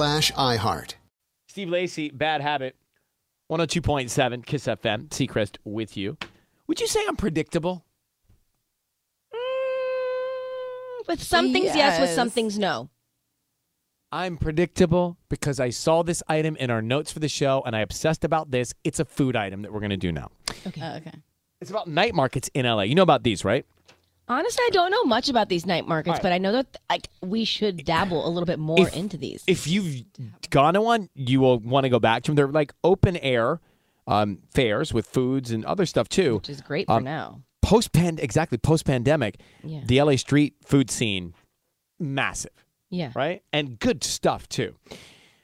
iHeart. Steve Lacy, Bad Habit, 102.7 Kiss FM, Seacrest with you. Would you say I'm predictable? Mm, with some things, yes. With some things, no. I'm predictable because I saw this item in our notes for the show and I obsessed about this. It's a food item that we're going to do now. Okay. Oh, okay. It's about night markets in LA. You know about these, right? Honestly, I don't know much about these night markets, right. but I know that like we should dabble a little bit more If- into these. If you've gone to one, you will want to go back to them. They're like open air um, fairs with foods and other stuff too. which is great for Um, now. Post pan exactly post pandemic, Yeah. the LA street food scene massive. Yeah. right? And good stuff too.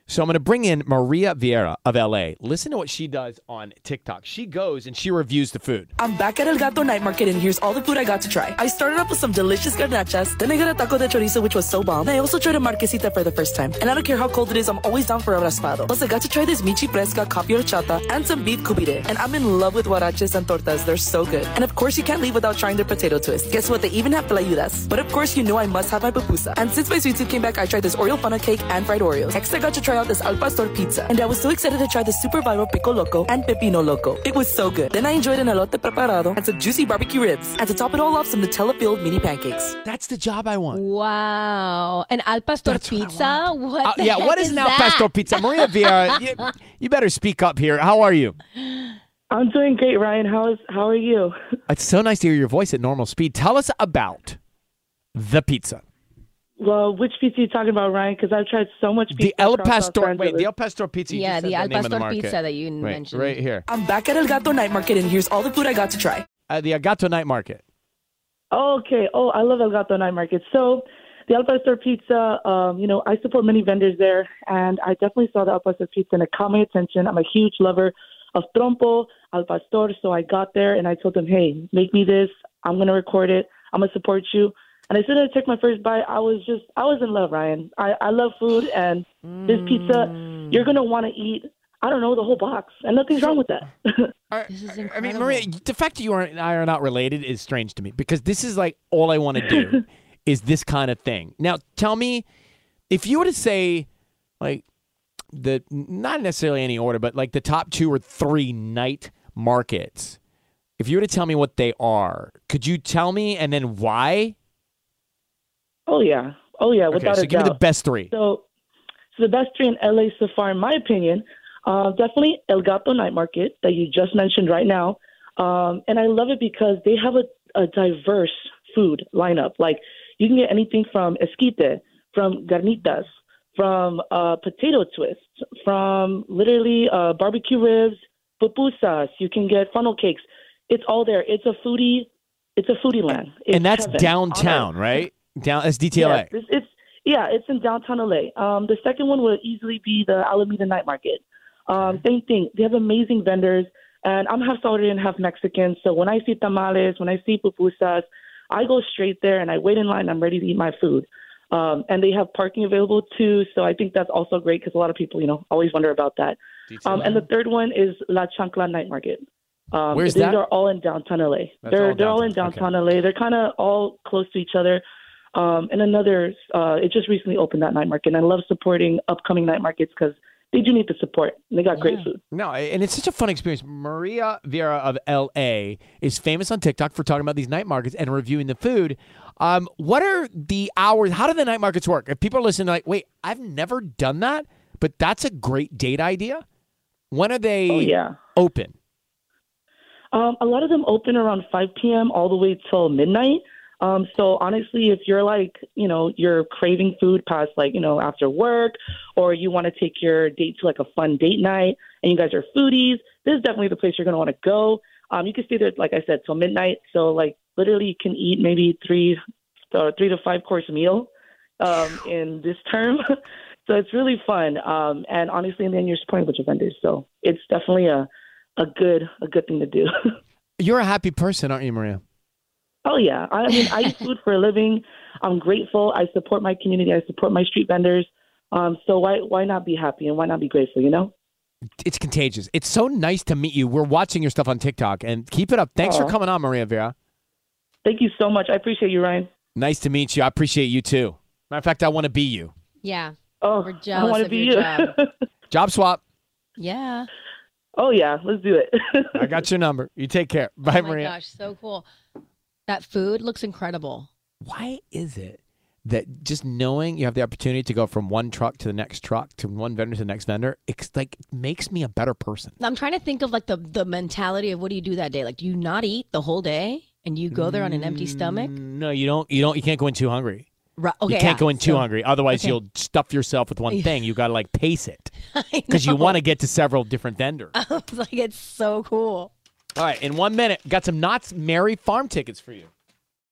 So I'm going to bring in Maria Vieira of LA. Listen to what she does on TikTok. She goes and she reviews the food. I'm back at El Gato Night Market and here's all the food I got to try. I started off with some delicious garnachas, then I got a taco de chorizo which was so bomb. I also tried a marquesita for the first time. And I don't care how cold it is, I'm always down for a raspado. Plus I got to try this michi fresca, horchata, and some beef cubire. And I'm in love with huaraches and tortas, they're so good. And of course you can't leave without trying their potato twist. Guess what, they even have pelayudas. But of course you know I must have my pupusa. And since my sweet tooth came back, I tried this Oreo funnel cake and fried Oreos. Next I got to try out this al pastor pizza. And I was so excited to try the super viral pico loco and pepino loco. It was so good. Then I enjoyed an elote preparado and some juicy barbecue ribs. And to top it all off, some Nutella-filled mini pancakes. That's the job I want. Wow. An al pastor pizza? What? Uh, the yeah, what heck is an al pastor pizza? Maria Vieira, you, you better speak up here. How are you? I'm doing great, Ryan. How is how are you? It's so nice to hear your voice at normal speed. Tell us about the pizza. Well, which pizza are you talking about, Ryan? Because I've tried so much pizza. The El Pastor. Wait, the El Pastor pizza. Yeah, just said the El name the pastor market. pizza that you Right, mentioned. right here. I'm back at El Gato Night Market and here's all the food I got to try. Uh, the Agato Night Market. Okay. Oh, I love El Gato Night Market. So, the El Pastor Pizza, um, you know, I support many vendors there, and I definitely saw the El Pastor Pizza and it caught my attention. I'm a huge lover of trompo, Al Pastor, so I got there and I told them, hey, make me this. I'm going to record it. I'm going to support you. And as soon as I took my first bite, I was just, I was in love, Ryan. I, I love food, and this pizza, mm. you're going to want to eat, I don't know, the whole box, and nothing's wrong with that. This is I mean, Maria, the fact that you are, and I are not related is strange to me because this is like all I want to do is this kind of thing. Now, tell me if you were to say, like, the not necessarily any order, but like the top two or three night markets. If you were to tell me what they are, could you tell me and then why? Oh, yeah. Oh, yeah, Okay, without so a give me the best three. So, so the best three in LA so far, in my opinion, uh, definitely El Gato Night Market that you just mentioned right now, um, and I love it because they have a, a diverse food lineup. Like you can get anything from esquite, from carnitas, from uh, potato twists, from literally uh, barbecue ribs, pupusas. You can get funnel cakes. It's all there. It's a foodie. It's a foodie land. It's and that's heaven. downtown, right? Down that's DTLA. Yes, it's, it's yeah, it's in downtown LA. Um, the second one would easily be the Alameda Night Market. Um, same thing. They have amazing vendors, and I'm half Salvadorian, half Mexican. So when I see tamales, when I see pupusas, I go straight there and I wait in line. I'm ready to eat my food. Um, and they have parking available too, so I think that's also great because a lot of people, you know, always wonder about that. Um, and the third one is La Chancla Night Market. Um, Where's these that? are all in downtown LA. That's they're all they're all in downtown. downtown LA. They're kind of all close to each other. Um, and another, uh, it just recently opened that night market. And I love supporting upcoming night markets because they do need the support. They got great food. No, and it's such a fun experience. Maria Vera of LA is famous on TikTok for talking about these night markets and reviewing the food. Um, what are the hours? How do the night markets work? If people are listening, like, wait, I've never done that, but that's a great date idea. When are they Oh, yeah. open? Um, a lot of them open around 5 p.m. all the way till midnight. Um, so honestly, if you're like, you know, you're craving food past like, you know, after work, or you want to take your date to like a fun date night, and you guys are foodies, this is definitely the place you're going to want to go. Um, you can stay there, like I said, till midnight. So like literally, you can eat maybe three, uh, three to five course meal um, in this term. so it's really fun. Um, and honestly, and then you're supporting a bunch of vendors. So it's definitely a a good a good thing to do. You're a happy person, aren't you, Maria? Oh yeah. I mean, I eat food for a living. I'm grateful. I support my community. I support my street vendors. Um, so why why not be happy and why not be grateful? You know. It's contagious. It's so nice to meet you. We're watching your stuff on TikTok, and keep it up. Thanks for coming on, Maria Vera. Thank you so much. I appreciate you, Ryan. Nice to meet you. I appreciate you too. Matter of fact, I want to be you. Yeah. Oh, We're I want to be you. job. Job swap. Yeah. oh yeah, let's do it. I got your number. You take care. Bye, Maria. oh my Maria. gosh, so cool. That food looks incredible. Why is it that just knowing you have the opportunity to go from one truck to the next truck to one vendor to the next vendor, it's like makes me a better person. I'm trying to think of like the the mentality of what do you do that day? Like, do you not eat the whole day and you go there on an empty stomach? Mm, no, you don't. You don't. You can't go in too hungry. Right. Okay. you can't yeah. go in too So- hungry. Otherwise, okay. you'll stuff yourself with one thing. You got to like pace it because you want to get to several different vendors. I was like, it's so cool. All right, in one minute, got some Knott's Berry Farm tickets for you.